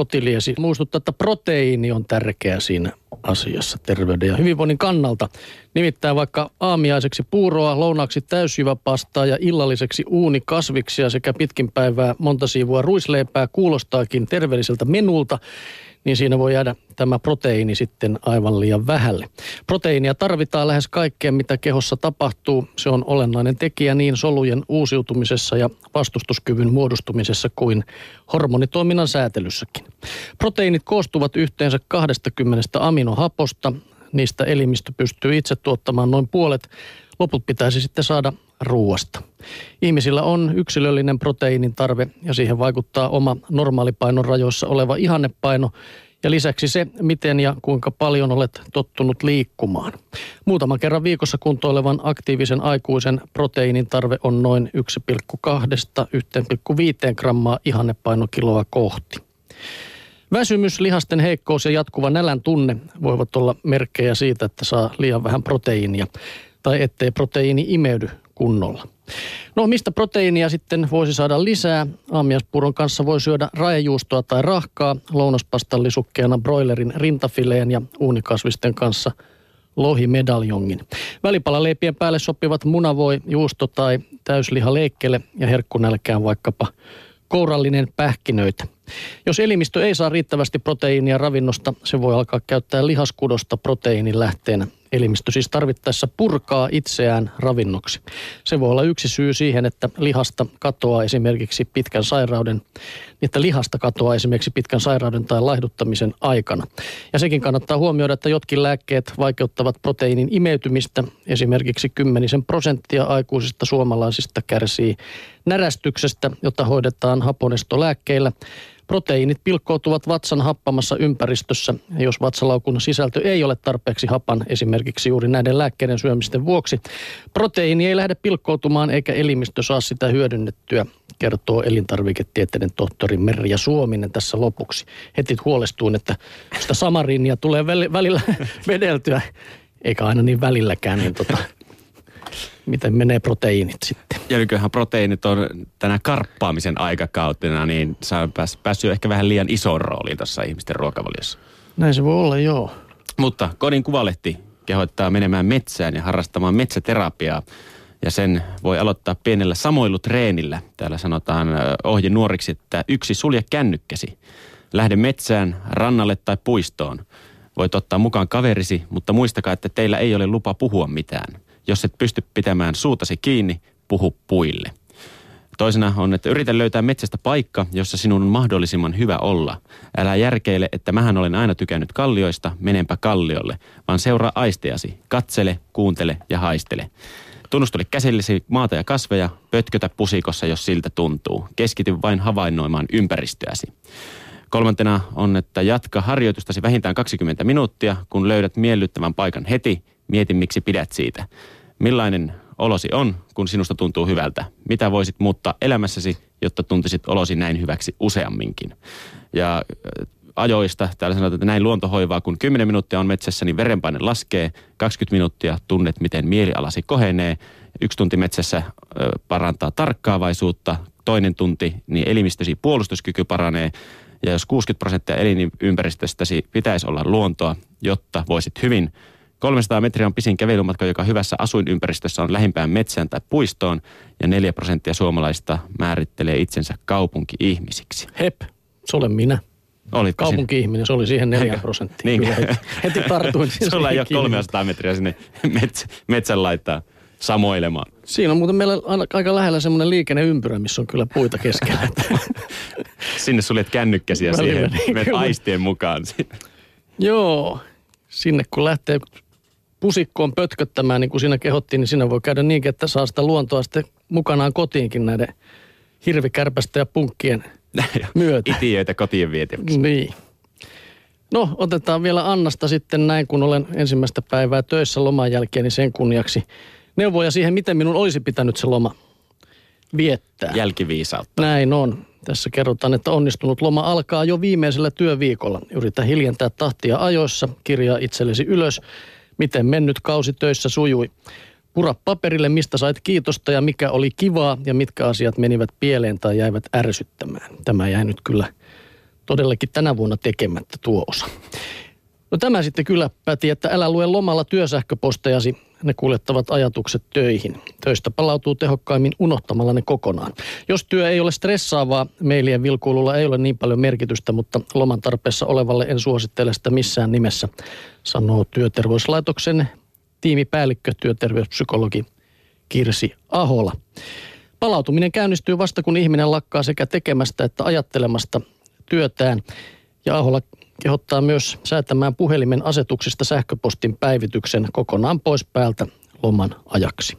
kotiliesi muistuttaa, että proteiini on tärkeä siinä asiassa terveyden ja hyvinvoinnin kannalta. Nimittäin vaikka aamiaiseksi puuroa, lounaksi täysjyväpastaa ja illalliseksi uunikasviksia sekä pitkin päivää monta siivua ruisleipää kuulostaakin terveelliseltä menulta, niin siinä voi jäädä tämä proteiini sitten aivan liian vähälle. Proteiinia tarvitaan lähes kaikkeen, mitä kehossa tapahtuu. Se on olennainen tekijä niin solujen uusiutumisessa ja vastustuskyvyn muodostumisessa kuin hormonitoiminnan säätelyssäkin. Proteiinit koostuvat yhteensä 20 aminohaposta. Niistä elimistö pystyy itse tuottamaan noin puolet. Loput pitäisi sitten saada ruoasta. Ihmisillä on yksilöllinen proteiinin tarve ja siihen vaikuttaa oma normaalipainon rajoissa oleva ihannepaino ja lisäksi se, miten ja kuinka paljon olet tottunut liikkumaan. Muutaman kerran viikossa kuntoilevan aktiivisen aikuisen proteiinin tarve on noin 1,2-1,5 grammaa ihannepainokiloa kohti. Väsymys, lihasten heikkous ja jatkuva nälän tunne voivat olla merkkejä siitä, että saa liian vähän proteiinia tai ettei proteiini imeydy kunnolla. No mistä proteiinia sitten voisi saada lisää? Aamiaspuuron kanssa voi syödä raejuustoa tai rahkaa, lounaspastallisukkeena broilerin rintafileen ja uunikasvisten kanssa lohimedaljongin. Välipalaleipien päälle sopivat munavoi, juusto tai täysliha leikkele ja herkkunälkään vaikkapa kourallinen pähkinöitä. Jos elimistö ei saa riittävästi proteiinia ravinnosta, se voi alkaa käyttää lihaskudosta proteiinin lähteenä. Elimistö siis tarvittaessa purkaa itseään ravinnoksi. Se voi olla yksi syy siihen, että lihasta katoaa esimerkiksi pitkän sairauden, että lihasta katoaa esimerkiksi pitkän sairauden tai laihduttamisen aikana. Ja sekin kannattaa huomioida, että jotkin lääkkeet vaikeuttavat proteiinin imeytymistä. Esimerkiksi kymmenisen prosenttia aikuisista suomalaisista kärsii närästyksestä, jota hoidetaan haponestolääkkeillä. Proteiinit pilkkoutuvat vatsan happamassa ympäristössä. Jos vatsalaukun sisältö ei ole tarpeeksi hapan, esimerkiksi juuri näiden lääkkeiden syömisten vuoksi, proteiini ei lähde pilkkoutumaan eikä elimistö saa sitä hyödynnettyä, kertoo elintarviketieteiden tohtori Merja Suominen tässä lopuksi. Heti huolestuin, että sitä samarinia tulee välillä vedeltyä, eikä aina niin välilläkään, niin tota, miten menee proteiinit sitten. Ja nykyään proteiinit on tänä karppaamisen aikakautena, niin sä on pääs, päässyt ehkä vähän liian isoon rooliin tuossa ihmisten ruokavaliossa. Näin se voi olla, joo. Mutta Kodin kuvalehti kehottaa menemään metsään ja harrastamaan metsäterapiaa. Ja sen voi aloittaa pienellä samoilutreenillä. Täällä sanotaan ohje nuoriksi, että yksi sulje kännykkäsi. Lähde metsään, rannalle tai puistoon. Voit ottaa mukaan kaverisi, mutta muistakaa, että teillä ei ole lupa puhua mitään. Jos et pysty pitämään suutasi kiinni, puhu puille. Toisena on, että yritä löytää metsästä paikka, jossa sinun on mahdollisimman hyvä olla. Älä järkeile, että mähän olen aina tykännyt kallioista, menenpä kalliolle, vaan seuraa aisteasi. Katsele, kuuntele ja haistele. Tunnustele käsillesi maata ja kasveja, pötkötä pusikossa, jos siltä tuntuu. Keskity vain havainnoimaan ympäristöäsi. Kolmantena on, että jatka harjoitustasi vähintään 20 minuuttia. Kun löydät miellyttävän paikan heti, mieti miksi pidät siitä. Millainen olosi on, kun sinusta tuntuu hyvältä? Mitä voisit muuttaa elämässäsi, jotta tuntisit olosi näin hyväksi useamminkin? Ja äh, ajoista, täällä sanotaan, että näin luontohoivaa, kun 10 minuuttia on metsässä, niin verenpaine laskee, 20 minuuttia tunnet, miten mielialasi kohenee, yksi tunti metsässä ö, parantaa tarkkaavaisuutta, toinen tunti, niin elimistösi puolustuskyky paranee, ja jos 60 prosenttia elinympäristöstäsi pitäisi olla luontoa, jotta voisit hyvin, 300 metriä on pisin kävelymatka, joka hyvässä asuinympäristössä on lähimpään metsään tai puistoon, ja 4 prosenttia suomalaista määrittelee itsensä kaupunki-ihmisiksi. Hep, se olen minä. Olitko Kaupunki-ihminen, se oli siihen 4 prosenttia. Niin. Heti, heti tartuin. Sulla ei ole 300 metriä sinne metsä, metsän laittaa samoilemaan. Siinä on muuten meillä aika lähellä semmoinen liikenneympyrä, missä on kyllä puita keskellä. Sinne suljet kännykkäsi ja siihen menet aistien mukaan. Joo, sinne kun lähtee pusikkoon pötköttämään, niin kuin siinä kehottiin, niin siinä voi käydä niin, että saa sitä luontoa sitten mukanaan kotiinkin näiden hirvikärpästä ja punkkien myötä. Itiöitä kotiin vietäväksi. Niin. No, otetaan vielä Annasta sitten näin, kun olen ensimmäistä päivää töissä loman jälkeen, niin sen kunniaksi neuvoja siihen, miten minun olisi pitänyt se loma viettää. Jälkiviisautta. Näin on. Tässä kerrotaan, että onnistunut loma alkaa jo viimeisellä työviikolla. Yritä hiljentää tahtia ajoissa, kirjaa itsellesi ylös, miten mennyt kausi töissä sujui. Pura paperille, mistä sait kiitosta ja mikä oli kivaa ja mitkä asiat menivät pieleen tai jäivät ärsyttämään. Tämä jäi nyt kyllä todellakin tänä vuonna tekemättä tuo osa. No tämä sitten kyllä päti, että älä lue lomalla työsähköpostejasi, ne kuljettavat ajatukset töihin. Töistä palautuu tehokkaimmin unohtamalla ne kokonaan. Jos työ ei ole stressaavaa, mailien vilkuilulla ei ole niin paljon merkitystä, mutta loman tarpeessa olevalle en suosittele sitä missään nimessä, sanoo työterveyslaitoksen tiimipäällikkö, työterveyspsykologi Kirsi Ahola. Palautuminen käynnistyy vasta kun ihminen lakkaa sekä tekemästä että ajattelemasta työtään. Ja Ahola kehottaa myös säätämään puhelimen asetuksista sähköpostin päivityksen kokonaan pois päältä loman ajaksi.